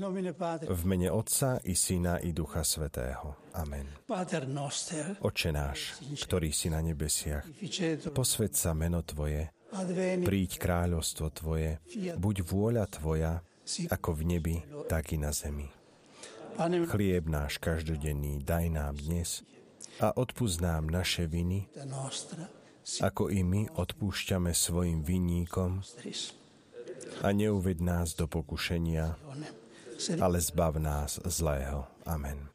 V mene Otca i Syna i Ducha Svetého. Amen. Oče náš, ktorý si na nebesiach, posved sa meno Tvoje, príď kráľovstvo Tvoje, buď vôľa Tvoja, ako v nebi, tak i na zemi. Chlieb náš každodenný daj nám dnes a odpúsť nám naše viny, ako i my odpúšťame svojim vinníkom. A neuved nás do pokušenia, ale zbav nás zlého. Amen.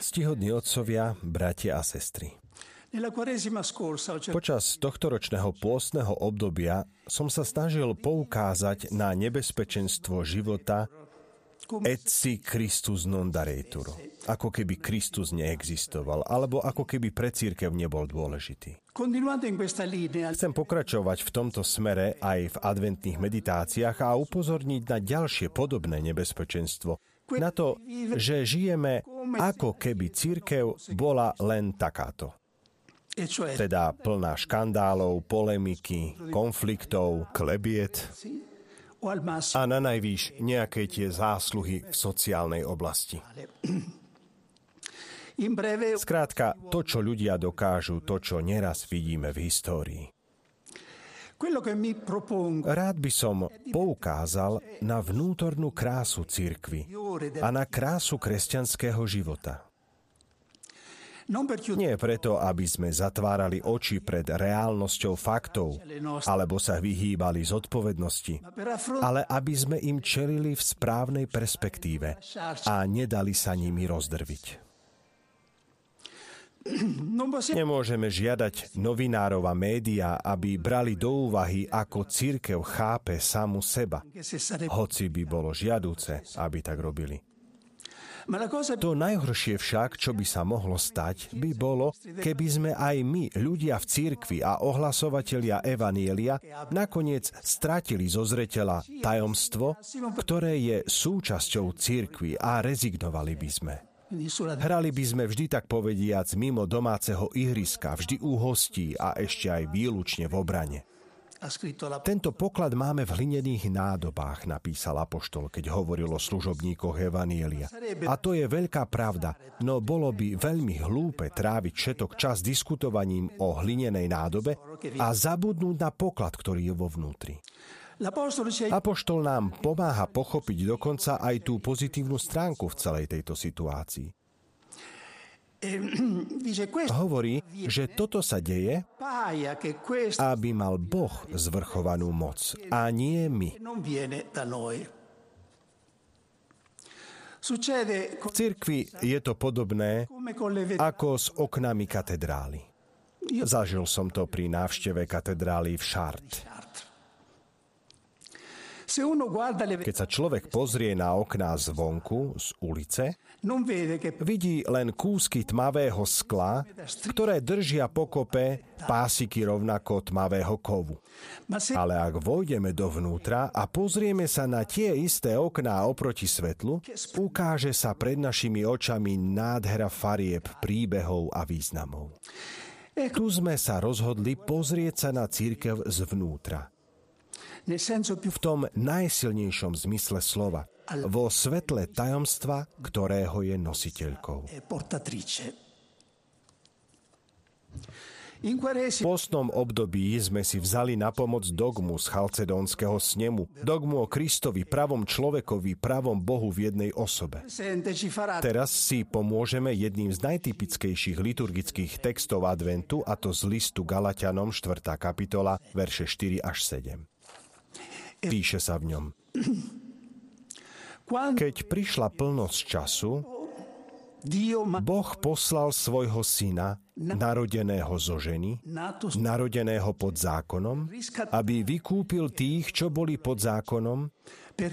Stihodní otcovia, bratia a sestry. Počas tohtoročného pôstneho obdobia som sa snažil poukázať na nebezpečenstvo života et si Christus non daretur. Ako keby Kristus neexistoval, alebo ako keby pre církev nebol dôležitý. Chcem pokračovať v tomto smere aj v adventných meditáciách a upozorniť na ďalšie podobné nebezpečenstvo. Na to, že žijeme ako keby církev bola len takáto. Teda plná škandálov, polemiky, konfliktov, klebiet a na najvýš nejaké tie zásluhy v sociálnej oblasti. Skrátka, to, čo ľudia dokážu, to, čo neraz vidíme v histórii. Rád by som poukázal na vnútornú krásu církvy a na krásu kresťanského života. Nie preto, aby sme zatvárali oči pred reálnosťou faktov alebo sa vyhýbali z odpovednosti, ale aby sme im čelili v správnej perspektíve a nedali sa nimi rozdrviť. Nemôžeme žiadať novinárov a médiá, aby brali do úvahy, ako církev chápe samu seba, hoci by bolo žiadúce, aby tak robili. To najhoršie však, čo by sa mohlo stať, by bolo, keby sme aj my, ľudia v cirkvi a ohlasovatelia Evanielia, nakoniec stratili zo zreteľa tajomstvo, ktoré je súčasťou cirkvi a rezignovali by sme. Hrali by sme vždy tak povediac mimo domáceho ihriska, vždy u hostí a ešte aj výlučne v obrane. Tento poklad máme v hlinených nádobách, napísal Apoštol, keď hovoril o služobníkoch Evanielia. A to je veľká pravda, no bolo by veľmi hlúpe tráviť všetok čas diskutovaním o hlinenej nádobe a zabudnúť na poklad, ktorý je vo vnútri. Apoštol nám pomáha pochopiť dokonca aj tú pozitívnu stránku v celej tejto situácii. Hovorí, že toto sa deje, aby mal Boh zvrchovanú moc a nie my. V cirkvi je to podobné ako s oknami katedrály. Zažil som to pri návšteve katedrály v Chartres. Keď sa človek pozrie na okná zvonku, z ulice, vidí len kúsky tmavého skla, ktoré držia pokope pásiky rovnako tmavého kovu. Ale ak vojdeme dovnútra a pozrieme sa na tie isté okná oproti svetlu, ukáže sa pred našimi očami nádhera farieb, príbehov a významov. Tu sme sa rozhodli pozrieť sa na církev zvnútra v tom najsilnejšom zmysle slova, vo svetle tajomstva, ktorého je nositeľkou. V postnom období sme si vzali na pomoc dogmu z chalcedónskeho snemu, dogmu o Kristovi, pravom človekovi, pravom Bohu v jednej osobe. Teraz si pomôžeme jedným z najtypickejších liturgických textov adventu, a to z listu Galatianom 4. kapitola, verše 4 až 7. Píše sa v ňom. Keď prišla plnosť času, Boh poslal svojho syna, narodeného zo ženy, narodeného pod zákonom, aby vykúpil tých, čo boli pod zákonom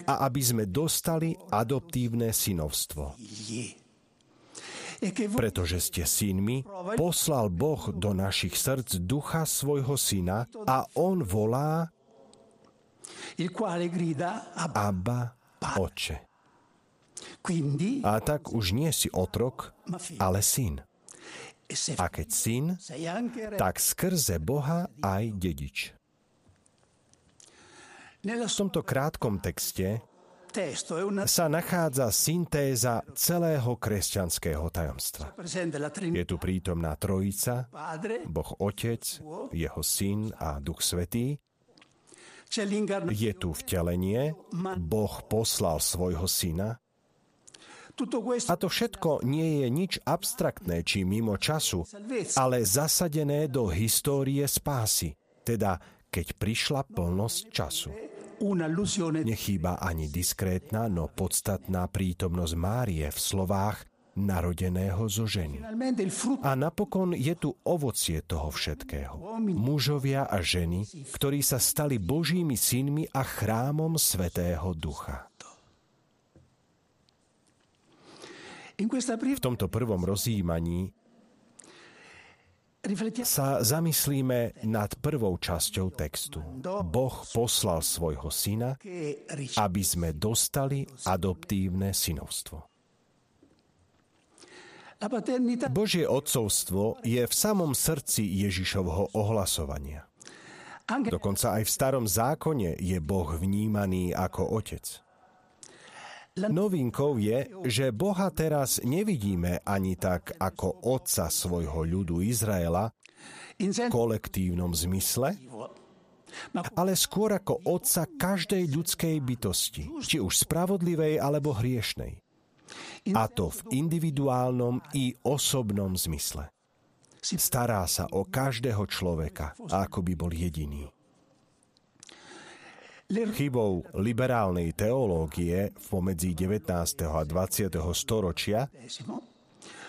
a aby sme dostali adoptívne synovstvo. Pretože ste synmi, poslal Boh do našich srdc ducha svojho syna a on volá Abba, Oče. A tak už nie si otrok, ale syn. E A keď syn, tak skrze Boha aj dedič. V tomto krátkom texte sa nachádza syntéza celého kresťanského tajomstva. Je tu prítomná Trojica, Boh Otec, Jeho Syn a Duch Svetý. Je tu vtelenie, Boh poslal svojho Syna. A to všetko nie je nič abstraktné či mimo času, ale zasadené do histórie spásy, teda keď prišla plnosť času. Nechýba ani diskrétna, no podstatná prítomnosť Márie v slovách narodeného zo ženy. A napokon je tu ovocie toho všetkého. Mužovia a ženy, ktorí sa stali Božími synmi a chrámom Svetého Ducha. V tomto prvom rozjímaní sa zamyslíme nad prvou časťou textu. Boh poslal svojho syna, aby sme dostali adoptívne synovstvo. Božie odcovstvo je v samom srdci Ježišovho ohlasovania. Dokonca aj v starom zákone je Boh vnímaný ako otec. Novinkou je, že Boha teraz nevidíme ani tak ako otca svojho ľudu Izraela v kolektívnom zmysle, ale skôr ako otca každej ľudskej bytosti, či už spravodlivej alebo hriešnej. A to v individuálnom i osobnom zmysle. Stará sa o každého človeka, ako by bol jediný. Chybou liberálnej teológie pomedzi 19. a 20. storočia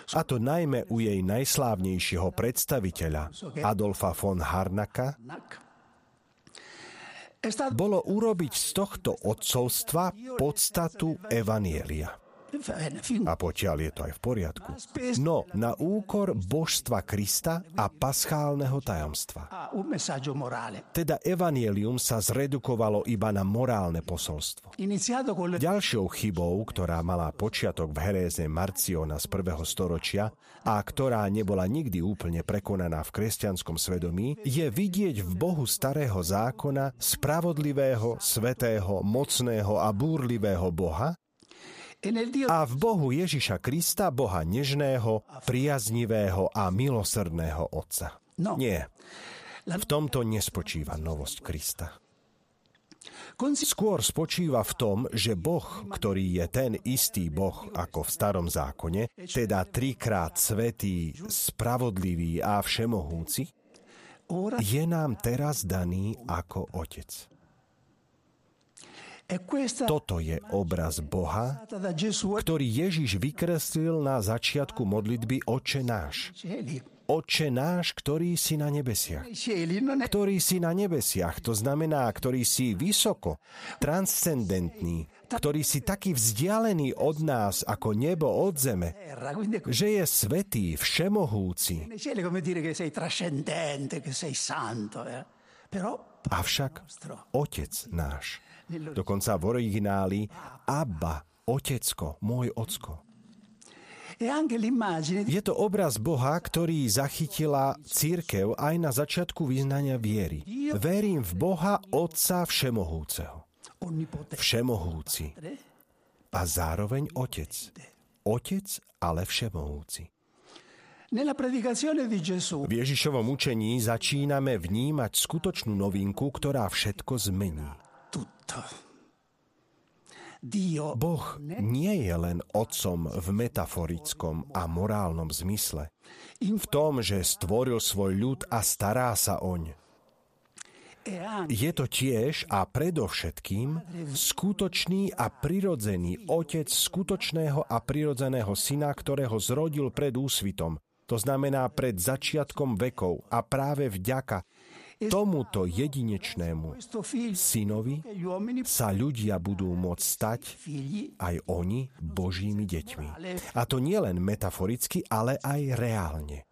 a to najmä u jej najslávnejšieho predstaviteľa Adolfa von Harnaka, bolo urobiť z tohto odcovstva podstatu Evanielia. A potiaľ je to aj v poriadku. No na úkor božstva Krista a paschálneho tajomstva. Teda evanielium sa zredukovalo iba na morálne posolstvo. Ďalšou chybou, ktorá mala počiatok v heréze Marciona z prvého storočia a ktorá nebola nikdy úplne prekonaná v kresťanskom svedomí, je vidieť v Bohu starého zákona spravodlivého, svetého, mocného a búrlivého Boha, a v Bohu Ježiša Krista, Boha nežného, priaznivého a milosrdného Otca. No. Nie. V tomto nespočíva novosť Krista. Skôr spočíva v tom, že Boh, ktorý je ten istý Boh ako v starom zákone, teda trikrát svetý, spravodlivý a všemohúci, je nám teraz daný ako Otec. Toto je obraz Boha, ktorý Ježiš vykreslil na začiatku modlitby Oče náš. Oče náš, ktorý si na nebesiach. Ktorý si na nebesiach, to znamená, ktorý si vysoko, transcendentný, ktorý si taký vzdialený od nás ako nebo od zeme, že je svetý, všemohúci. Avšak Otec náš Dokonca v origináli Abba, otecko, môj ocko. E Je to obraz Boha, ktorý zachytila církev aj na začiatku vyznania viery. Verím v Boha, Otca Všemohúceho. Všemohúci. A zároveň Otec. Otec, ale Všemohúci. V Ježišovom učení začíname vnímať skutočnú novinku, ktorá všetko zmení. Boh nie je len otcom v metaforickom a morálnom zmysle. V tom, že stvoril svoj ľud a stará sa oň. Je to tiež a predovšetkým skutočný a prirodzený otec skutočného a prirodzeného syna, ktorého zrodil pred úsvitom, to znamená pred začiatkom vekov a práve vďaka tomuto jedinečnému synovi sa ľudia budú môcť stať aj oni Božími deťmi. A to nie len metaforicky, ale aj reálne.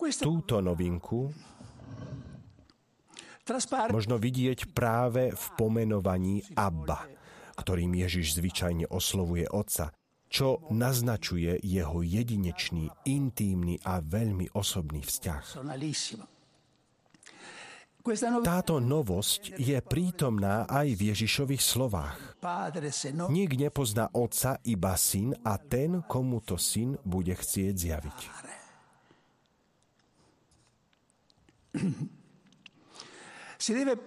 Túto novinku možno vidieť práve v pomenovaní Abba, ktorým Ježiš zvyčajne oslovuje Otca, čo naznačuje jeho jedinečný, intímny a veľmi osobný vzťah. Táto novosť je prítomná aj v Ježišových slovách. Nik nepozná Otca, iba Syn a ten, komu to Syn bude chcieť zjaviť.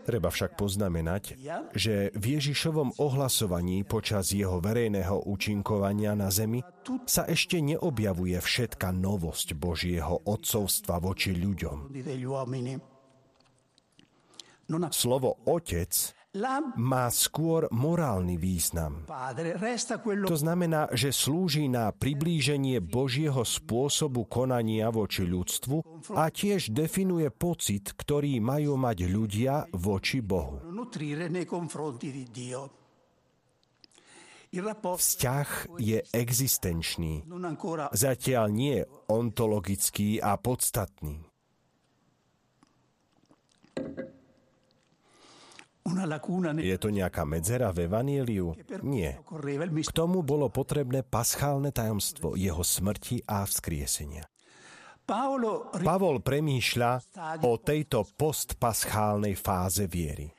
Treba však poznamenať, že v Ježišovom ohlasovaní počas jeho verejného účinkovania na zemi sa ešte neobjavuje všetka novosť Božieho odcovstva voči ľuďom. Slovo otec má skôr morálny význam. To znamená, že slúži na priblíženie Božieho spôsobu konania voči ľudstvu a tiež definuje pocit, ktorý majú mať ľudia voči Bohu. Vzťah je existenčný, zatiaľ nie ontologický a podstatný. Je to nejaká medzera v Evaníliu? Nie. K tomu bolo potrebné paschálne tajomstvo jeho smrti a vzkriesenia. Pavol premýšľa o tejto postpaschálnej fáze viery.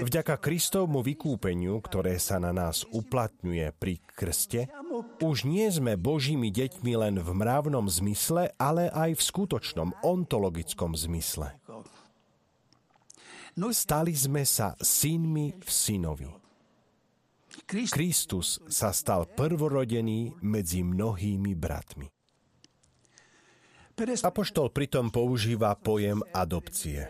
Vďaka Kristovmu vykúpeniu, ktoré sa na nás uplatňuje pri krste, už nie sme Božími deťmi len v mravnom zmysle, ale aj v skutočnom ontologickom zmysle. Stali sme sa synmi v synovi. Kristus sa stal prvorodený medzi mnohými bratmi. Apoštol pritom používa pojem adopcie.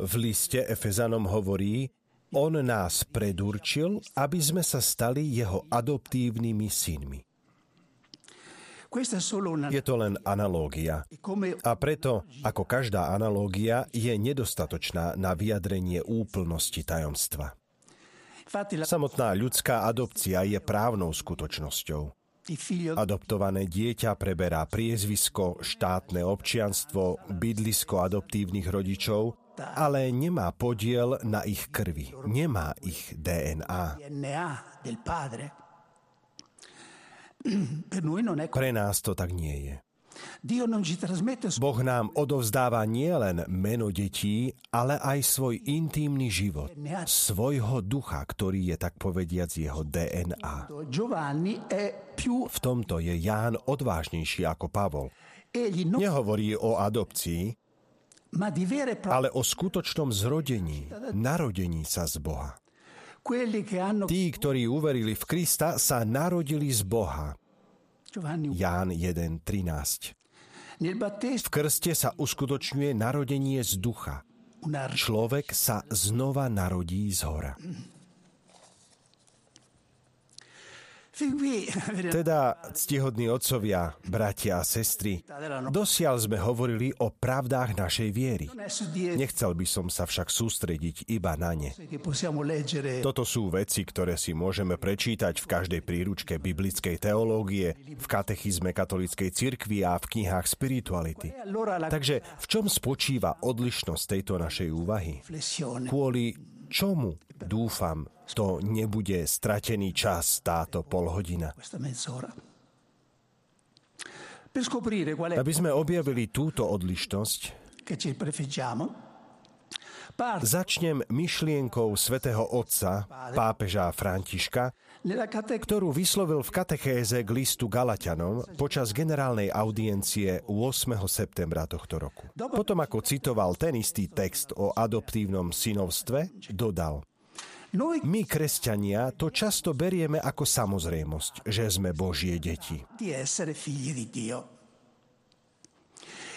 V liste Efezanom hovorí, on nás predurčil, aby sme sa stali jeho adoptívnymi synmi. Je to len analógia. A preto, ako každá analógia, je nedostatočná na vyjadrenie úplnosti tajomstva. Samotná ľudská adopcia je právnou skutočnosťou. Adoptované dieťa preberá priezvisko, štátne občianstvo, bydlisko adoptívnych rodičov, ale nemá podiel na ich krvi, nemá ich DNA. Pre nás to tak nie je. Boh nám odovzdáva nielen meno detí, ale aj svoj intímny život, svojho ducha, ktorý je tak povediac jeho DNA. V tomto je Ján odvážnejší ako Pavol. Nehovorí o adopcii, ale o skutočnom zrodení, narodení sa z Boha. Tí, ktorí uverili v Krista, sa narodili z Boha. Ján 1.13. V krste sa uskutočňuje narodenie z ducha. Človek sa znova narodí z hora. Teda, ctihodní otcovia, bratia a sestry, dosiaľ sme hovorili o pravdách našej viery. Nechcel by som sa však sústrediť iba na ne. Toto sú veci, ktoré si môžeme prečítať v každej príručke biblickej teológie, v katechizme katolíckej cirkvi a v knihách spirituality. Takže v čom spočíva odlišnosť tejto našej úvahy? Kvôli čomu, dúfam, to nebude stratený čas táto polhodina. Aby sme objavili túto odlišnosť, Začnem myšlienkou svätého Otca, pápeža Františka, ktorú vyslovil v katechéze k listu Galatianom počas generálnej audiencie 8. septembra tohto roku. Potom ako citoval ten istý text o adoptívnom synovstve, dodal – my, kresťania, to často berieme ako samozrejmosť, že sme Božie deti.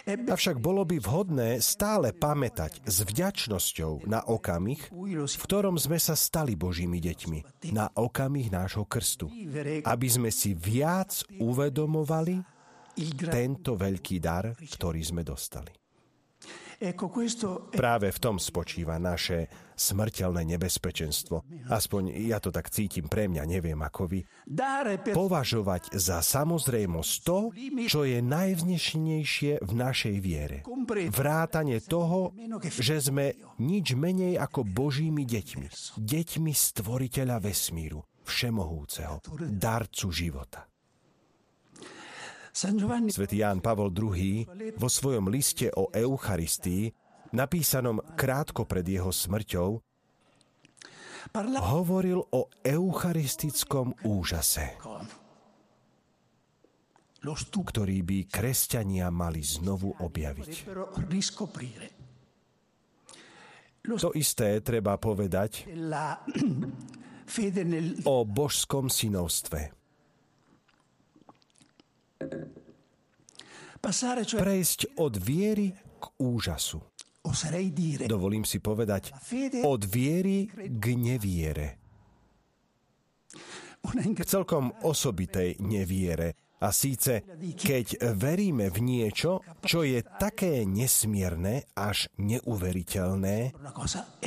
Avšak bolo by vhodné stále pamätať s vďačnosťou na okamih, v ktorom sme sa stali Božími deťmi, na okamih nášho krstu, aby sme si viac uvedomovali tento veľký dar, ktorý sme dostali. Práve v tom spočíva naše smrteľné nebezpečenstvo. Aspoň ja to tak cítim pre mňa, neviem ako vy. Považovať za samozrejmosť to, čo je najvznešenejšie v našej viere. Vrátanie toho, že sme nič menej ako Božími deťmi. Deťmi stvoriteľa vesmíru, všemohúceho, darcu života. Svetý Ján Pavol II vo svojom liste o Eucharistii, napísanom krátko pred jeho smrťou, hovoril o eucharistickom úžase, ktorý by kresťania mali znovu objaviť. To isté treba povedať o božskom synovstve. Prejsť od viery k úžasu. Dovolím si povedať, od viery k neviere. K celkom osobitej neviere. A síce, keď veríme v niečo, čo je také nesmierne až neuveriteľné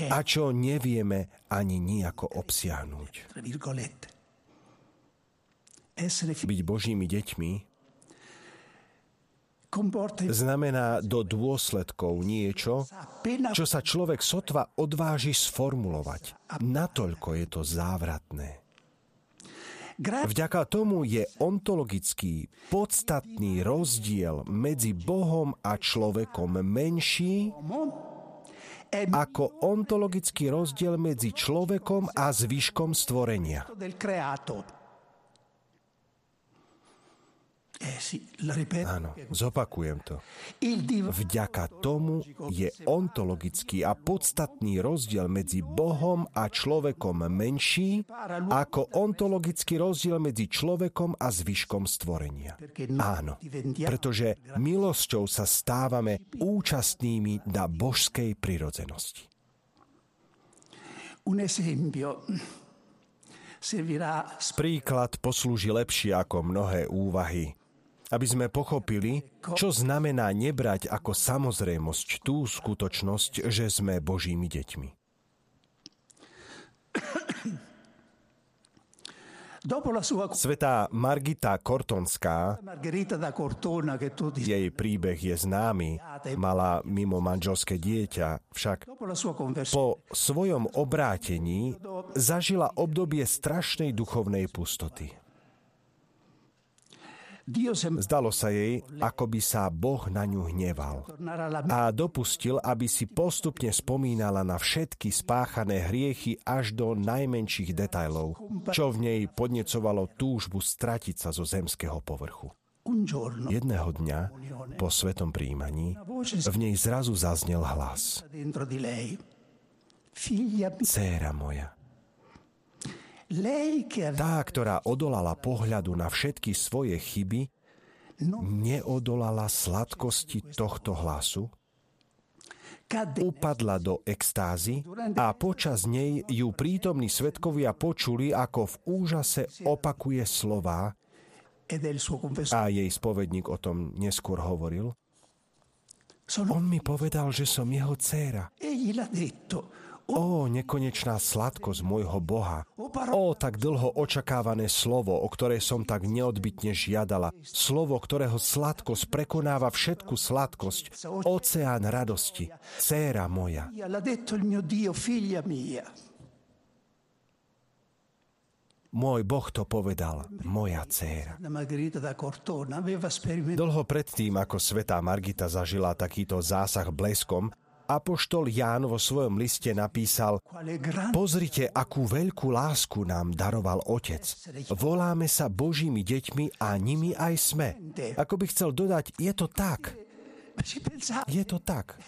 a čo nevieme ani nejako obsiahnuť. Byť Božími deťmi znamená do dôsledkov niečo, čo sa človek sotva odváži sformulovať. Natoľko je to závratné. Vďaka tomu je ontologický, podstatný rozdiel medzi Bohom a človekom menší ako ontologický rozdiel medzi človekom a zvyškom stvorenia. Eh, Áno, zopakujem to. Vďaka tomu je ontologický a podstatný rozdiel medzi Bohom a človekom menší ako ontologický rozdiel medzi človekom a zvyškom stvorenia. Áno, pretože milosťou sa stávame účastnými na božskej prirodzenosti. Príklad poslúži lepšie ako mnohé úvahy aby sme pochopili, čo znamená nebrať ako samozrejmosť tú skutočnosť, že sme Božími deťmi. Svetá Margita Kortonská, jej príbeh je známy, mala mimo manželské dieťa, však po svojom obrátení zažila obdobie strašnej duchovnej pustoty. Zdalo sa jej, ako by sa Boh na ňu hneval a dopustil, aby si postupne spomínala na všetky spáchané hriechy až do najmenších detajlov, čo v nej podnecovalo túžbu stratiť sa zo zemského povrchu. Jedného dňa, po svetom príjmaní, v nej zrazu zaznel hlas. Céra moja, tá, ktorá odolala pohľadu na všetky svoje chyby, neodolala sladkosti tohto hlasu, upadla do extázy a počas nej ju prítomní svetkovia počuli, ako v úžase opakuje slová. A jej spovedník o tom neskôr hovoril. On mi povedal, že som jeho dcéra. Ó, nekonečná sladkosť môjho Boha. Ó, tak dlho očakávané slovo, o ktoré som tak neodbitne žiadala. Slovo, ktorého sladkosť prekonáva všetku sladkosť. Oceán radosti. Céra moja. Môj Boh to povedal, moja dcéra. Dlho predtým, ako svetá Margita zažila takýto zásah bleskom, Apoštol Ján vo svojom liste napísal Pozrite, akú veľkú lásku nám daroval Otec. Voláme sa Božími deťmi a nimi aj sme. Ako by chcel dodať, je to tak. Je to tak.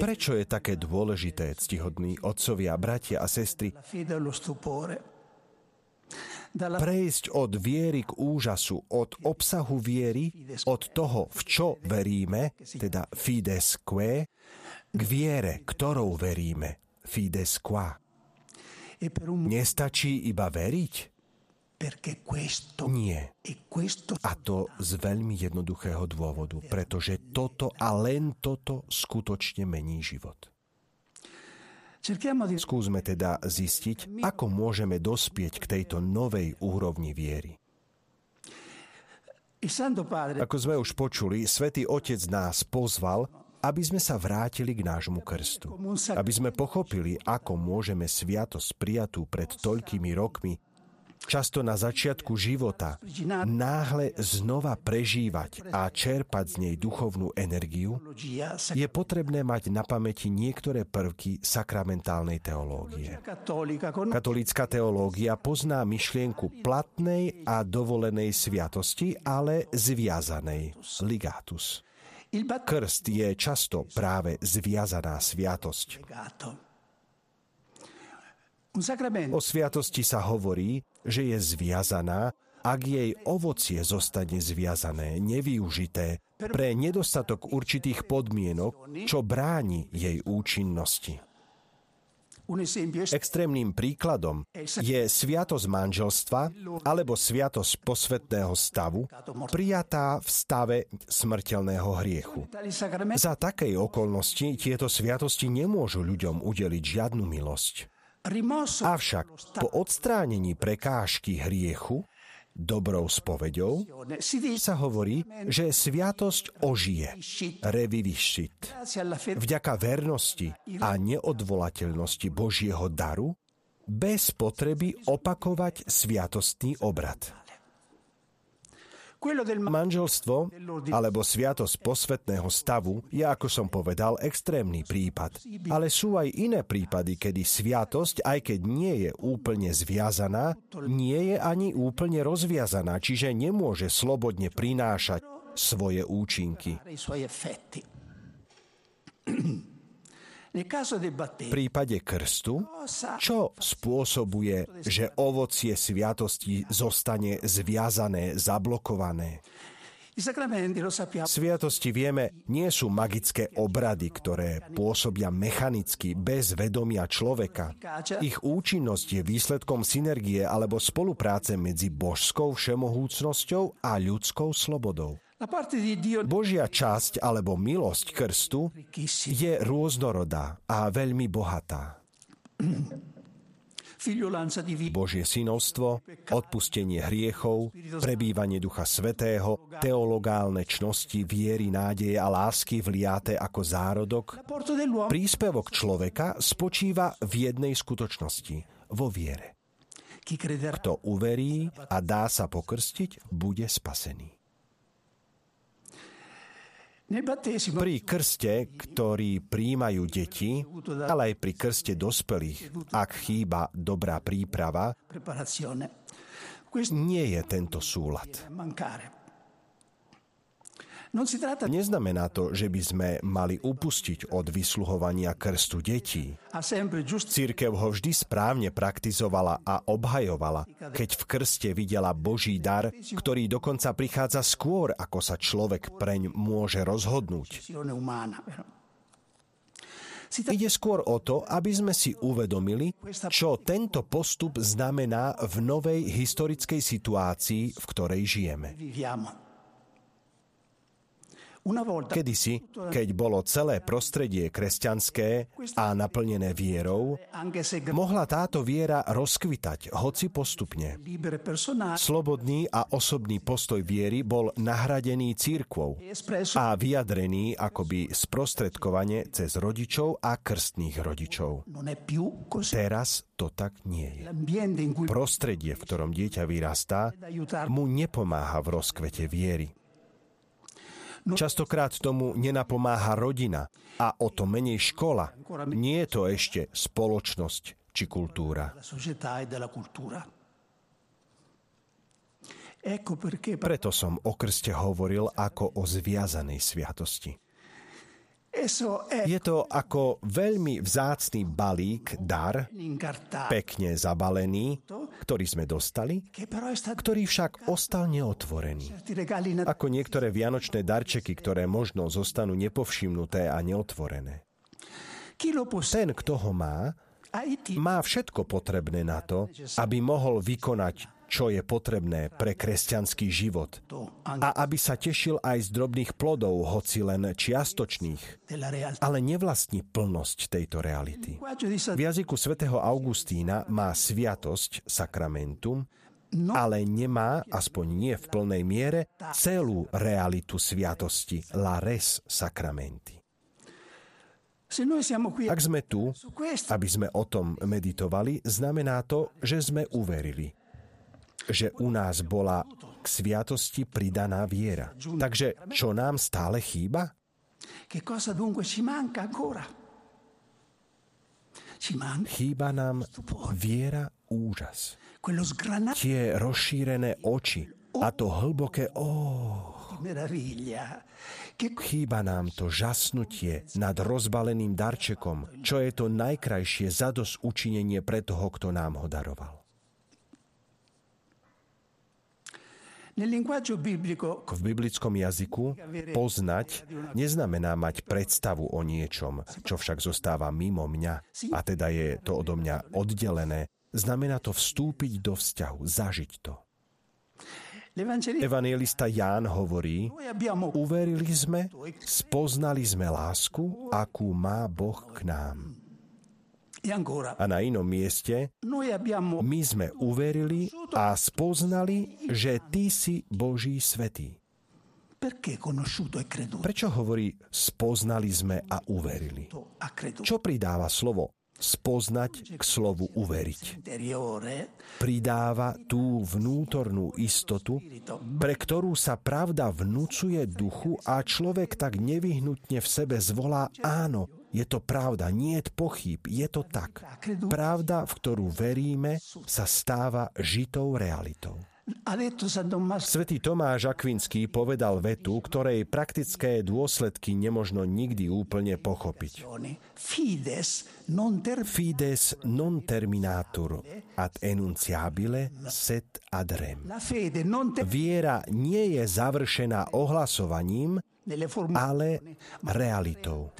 Prečo je také dôležité, ctihodní otcovia, bratia a sestry, prejsť od viery k úžasu, od obsahu viery, od toho, v čo veríme, teda fides que, k viere, ktorou veríme, fides qua. Nestačí iba veriť? Nie. A to z veľmi jednoduchého dôvodu, pretože toto a len toto skutočne mení život. Skúsme teda zistiť, ako môžeme dospieť k tejto novej úrovni viery. Ako sme už počuli, Svetý Otec nás pozval, aby sme sa vrátili k nášmu krstu. Aby sme pochopili, ako môžeme sviatosť prijatú pred toľkými rokmi často na začiatku života, náhle znova prežívať a čerpať z nej duchovnú energiu, je potrebné mať na pamäti niektoré prvky sakramentálnej teológie. Katolícka teológia pozná myšlienku platnej a dovolenej sviatosti, ale zviazanej, ligatus. Krst je často práve zviazaná sviatosť. O sviatosti sa hovorí, že je zviazaná, ak jej ovocie zostane zviazané, nevyužité, pre nedostatok určitých podmienok, čo bráni jej účinnosti. Extrémnym príkladom je sviatosť manželstva alebo sviatosť posvetného stavu, prijatá v stave smrteľného hriechu. Za takej okolnosti tieto sviatosti nemôžu ľuďom udeliť žiadnu milosť. Avšak po odstránení prekážky hriechu dobrou spoveďou, sa hovorí, že sviatosť ožije, revivišit. Vďaka vernosti a neodvolateľnosti Božieho daru, bez potreby opakovať sviatostný obrad. Manželstvo alebo sviatosť posvetného stavu je, ako som povedal, extrémny prípad. Ale sú aj iné prípady, kedy sviatosť, aj keď nie je úplne zviazaná, nie je ani úplne rozviazaná, čiže nemôže slobodne prinášať svoje účinky. V prípade krstu, čo spôsobuje, že ovocie sviatosti zostane zviazané, zablokované? Sviatosti vieme, nie sú magické obrady, ktoré pôsobia mechanicky, bez vedomia človeka. Ich účinnosť je výsledkom synergie alebo spolupráce medzi božskou všemohúcnosťou a ľudskou slobodou. Božia časť alebo milosť krstu je rôznorodá a veľmi bohatá. Božie synovstvo, odpustenie hriechov, prebývanie Ducha Svetého, teologálne čnosti, viery, nádeje a lásky vliate ako zárodok, príspevok človeka spočíva v jednej skutočnosti, vo viere. Kto uverí a dá sa pokrstiť, bude spasený. Pri krste, ktorý príjmajú deti, ale aj pri krste dospelých, ak chýba dobrá príprava, nie je tento súlad. Neznamená to, že by sme mali upustiť od vysluhovania krstu detí. Církev ho vždy správne praktizovala a obhajovala, keď v krste videla Boží dar, ktorý dokonca prichádza skôr, ako sa človek preň môže rozhodnúť. Ide skôr o to, aby sme si uvedomili, čo tento postup znamená v novej historickej situácii, v ktorej žijeme. Kedysi, keď bolo celé prostredie kresťanské a naplnené vierou, mohla táto viera rozkvitať, hoci postupne. Slobodný a osobný postoj viery bol nahradený církvou a vyjadrený akoby sprostredkovane cez rodičov a krstných rodičov. Teraz to tak nie je. Prostredie, v ktorom dieťa vyrastá, mu nepomáha v rozkvete viery. Častokrát tomu nenapomáha rodina a o to menej škola. Nie je to ešte spoločnosť či kultúra. Preto som o krste hovoril ako o zviazanej sviatosti. Je to ako veľmi vzácný balík, dar, pekne zabalený, ktorý sme dostali, ktorý však ostal neotvorený. Ako niektoré vianočné darčeky, ktoré možno zostanú nepovšimnuté a neotvorené. Ten, kto ho má, má všetko potrebné na to, aby mohol vykonať čo je potrebné pre kresťanský život a aby sa tešil aj z drobných plodov, hoci len čiastočných, ale nevlastní plnosť tejto reality. V jazyku svätého Augustína má sviatosť, sakramentum, ale nemá, aspoň nie v plnej miere, celú realitu sviatosti, la res sacramenti. Ak sme tu, aby sme o tom meditovali, znamená to, že sme uverili, že u nás bola k sviatosti pridaná viera. Takže čo nám stále chýba? Chýba nám viera úžas. Tie rozšírené oči a to hlboké oh. Chýba nám to žasnutie nad rozbaleným darčekom, čo je to najkrajšie zados učinenie pre toho, kto nám ho daroval. V biblickom jazyku poznať neznamená mať predstavu o niečom, čo však zostáva mimo mňa, a teda je to odo mňa oddelené, Znamená to vstúpiť do vzťahu, zažiť to. Evangelista Ján hovorí, uverili sme, spoznali sme lásku, akú má Boh k nám. A na inom mieste, my sme uverili a spoznali, že Ty si Boží svetý. Prečo hovorí spoznali sme a uverili? Čo pridáva slovo spoznať k slovu uveriť. Pridáva tú vnútornú istotu, pre ktorú sa pravda vnúcuje duchu a človek tak nevyhnutne v sebe zvolá áno, je to pravda, nie je pochyb, je to tak. Pravda, v ktorú veríme, sa stáva žitou realitou. Svetý Tomáš Akvinský povedal vetu, ktorej praktické dôsledky nemožno nikdy úplne pochopiť. Fides non terminatur ad enunciabile set ad rem. Viera nie je završená ohlasovaním, ale realitou.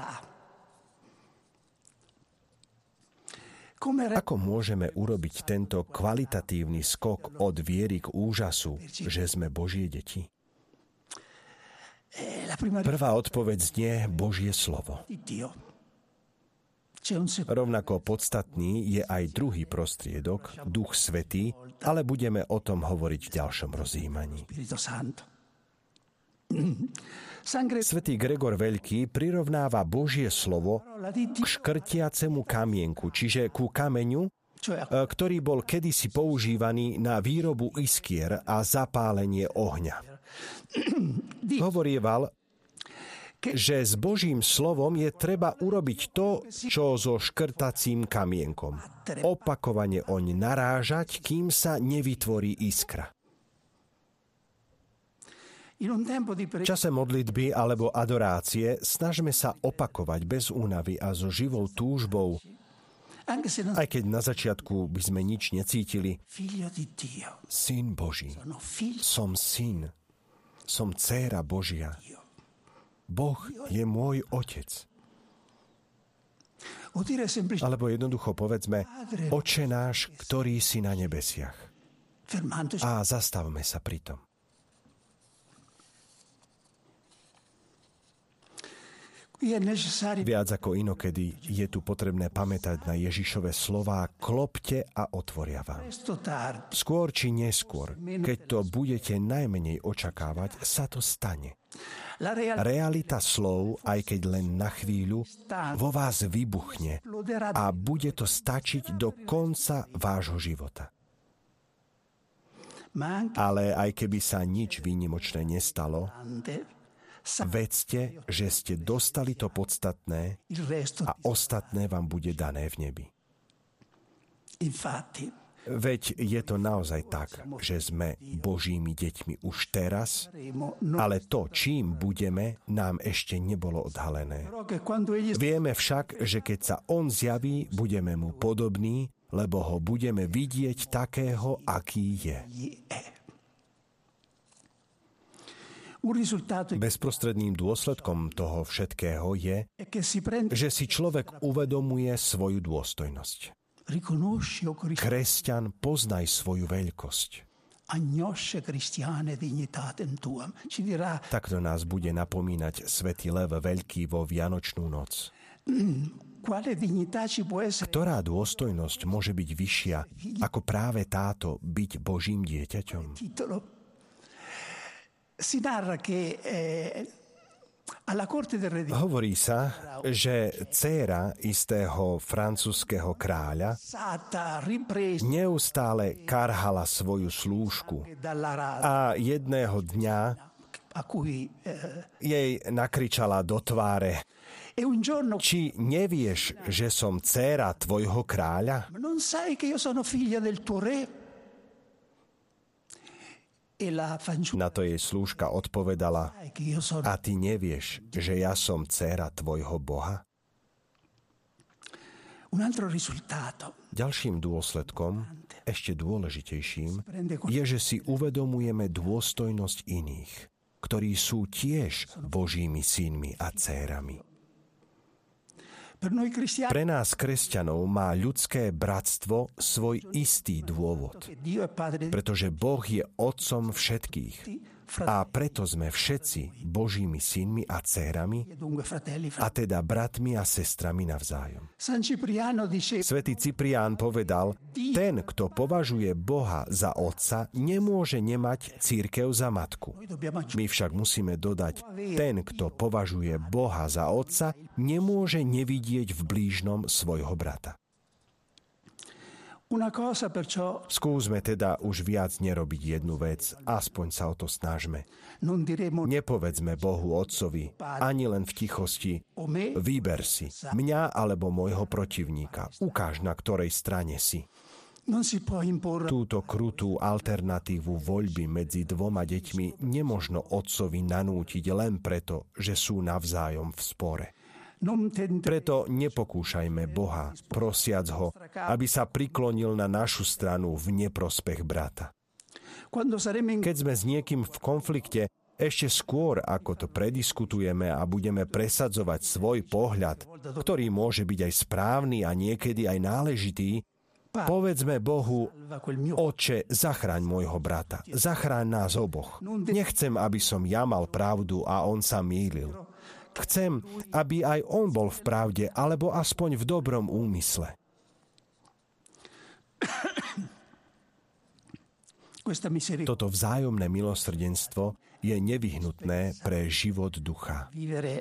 Ako môžeme urobiť tento kvalitatívny skok od viery k úžasu, že sme Božie deti? Prvá odpoveď znie Božie slovo. Rovnako podstatný je aj druhý prostriedok, Duch Svetý, ale budeme o tom hovoriť v ďalšom rozjímaní. Svetý Gregor Veľký prirovnáva Božie slovo k škrtiacemu kamienku, čiže ku kameňu, e, ktorý bol kedysi používaný na výrobu iskier a zapálenie ohňa. Hovorieval, že s Božím slovom je treba urobiť to, čo so škrtacím kamienkom. Opakovane oň narážať, kým sa nevytvorí iskra. V čase modlitby alebo adorácie snažme sa opakovať bez únavy a so živou túžbou, aj keď na začiatku by sme nič necítili. Syn Boží. Som syn. Som dcéra Božia. Boh je môj otec. Alebo jednoducho povedzme, Oče náš, ktorý si na nebesiach. A zastavme sa pri tom. Viac ako inokedy je tu potrebné pamätať na Ježišove slová klopte a otvoria vám. Skôr či neskôr, keď to budete najmenej očakávať, sa to stane. Realita slov, aj keď len na chvíľu, vo vás vybuchne a bude to stačiť do konca vášho života. Ale aj keby sa nič výnimočné nestalo, Vedzte, že ste dostali to podstatné a ostatné vám bude dané v nebi. Veď je to naozaj tak, že sme Božími deťmi už teraz, ale to, čím budeme, nám ešte nebolo odhalené. Vieme však, že keď sa On zjaví, budeme mu podobní, lebo ho budeme vidieť takého, aký je. Bezprostredným dôsledkom toho všetkého je, že si človek uvedomuje svoju dôstojnosť. Kresťan, poznaj svoju veľkosť. Takto nás bude napomínať Svetý Lev Veľký vo Vianočnú noc. Ktorá dôstojnosť môže byť vyššia ako práve táto byť Božím dieťaťom? Hovorí sa, že dcéra istého francúzského kráľa neustále karhala svoju slúžku a jedného dňa jej nakričala do tváre či nevieš, že som dcéra tvojho kráľa? Na to jej slúžka odpovedala, a ty nevieš, že ja som dcéra tvojho Boha? Ďalším dôsledkom, ešte dôležitejším, je, že si uvedomujeme dôstojnosť iných, ktorí sú tiež Božími synmi a dcérami. Pre nás, kresťanov, má ľudské bratstvo svoj istý dôvod, pretože Boh je otcom všetkých a preto sme všetci Božími synmi a dcérami, a teda bratmi a sestrami navzájom. Svetý Ciprián povedal, ten, kto považuje Boha za otca, nemôže nemať církev za matku. My však musíme dodať, ten, kto považuje Boha za otca, nemôže nevidieť v blížnom svojho brata. Skúsme teda už viac nerobiť jednu vec, aspoň sa o to snažme. Nepovedzme Bohu Otcovi, ani len v tichosti, vyber si mňa alebo môjho protivníka, ukáž na ktorej strane si. Túto krutú alternatívu voľby medzi dvoma deťmi nemožno otcovi nanútiť len preto, že sú navzájom v spore. Preto nepokúšajme Boha, prosiac ho, aby sa priklonil na našu stranu v neprospech brata. Keď sme s niekým v konflikte, ešte skôr, ako to prediskutujeme a budeme presadzovať svoj pohľad, ktorý môže byť aj správny a niekedy aj náležitý, povedzme Bohu, Oče, zachráň môjho brata, zachráň nás oboch. Nechcem, aby som ja mal pravdu a on sa mýlil. Chcem, aby aj on bol v pravde, alebo aspoň v dobrom úmysle. Toto vzájomné milosrdenstvo je nevyhnutné pre život ducha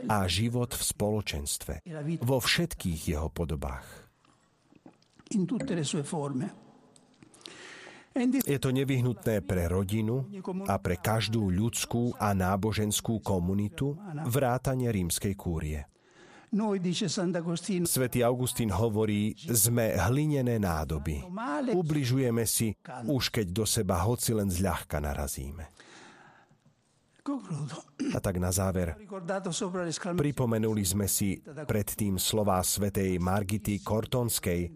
a život v spoločenstve, vo všetkých jeho podobách. Je to nevyhnutné pre rodinu a pre každú ľudskú a náboženskú komunitu vrátane rímskej kúrie. Svetý Augustín hovorí, sme hlinené nádoby. Ubližujeme si, už keď do seba hoci len zľahka narazíme. A tak na záver, pripomenuli sme si predtým slová svetej Margity Kortonskej,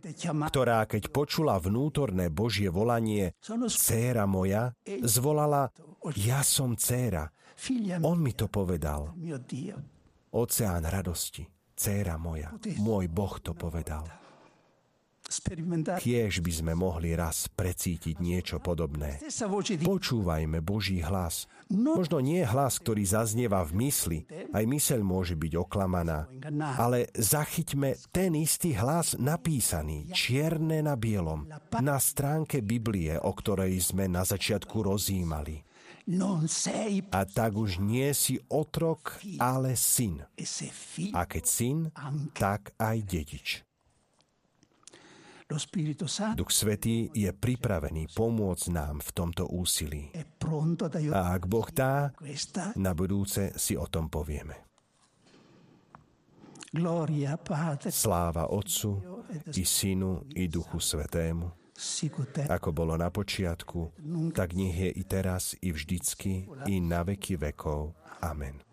ktorá keď počula vnútorné Božie volanie Céra moja, zvolala Ja som dcéra. On mi to povedal. Oceán radosti, dcéra moja, môj Boh to povedal. Kiež by sme mohli raz precítiť niečo podobné. Počúvajme Boží hlas. Možno nie hlas, ktorý zaznieva v mysli, aj myseľ môže byť oklamaná, ale zachyťme ten istý hlas napísaný, čierne na bielom, na stránke Biblie, o ktorej sme na začiatku rozímali. A tak už nie si otrok, ale syn. A keď syn, tak aj dedič. Duch Svetý je pripravený pomôcť nám v tomto úsilí. A ak Boh dá, na budúce si o tom povieme. Sláva Otcu i Synu i Duchu Svetému, ako bolo na počiatku, tak nech je i teraz, i vždycky, i na veky vekov. Amen.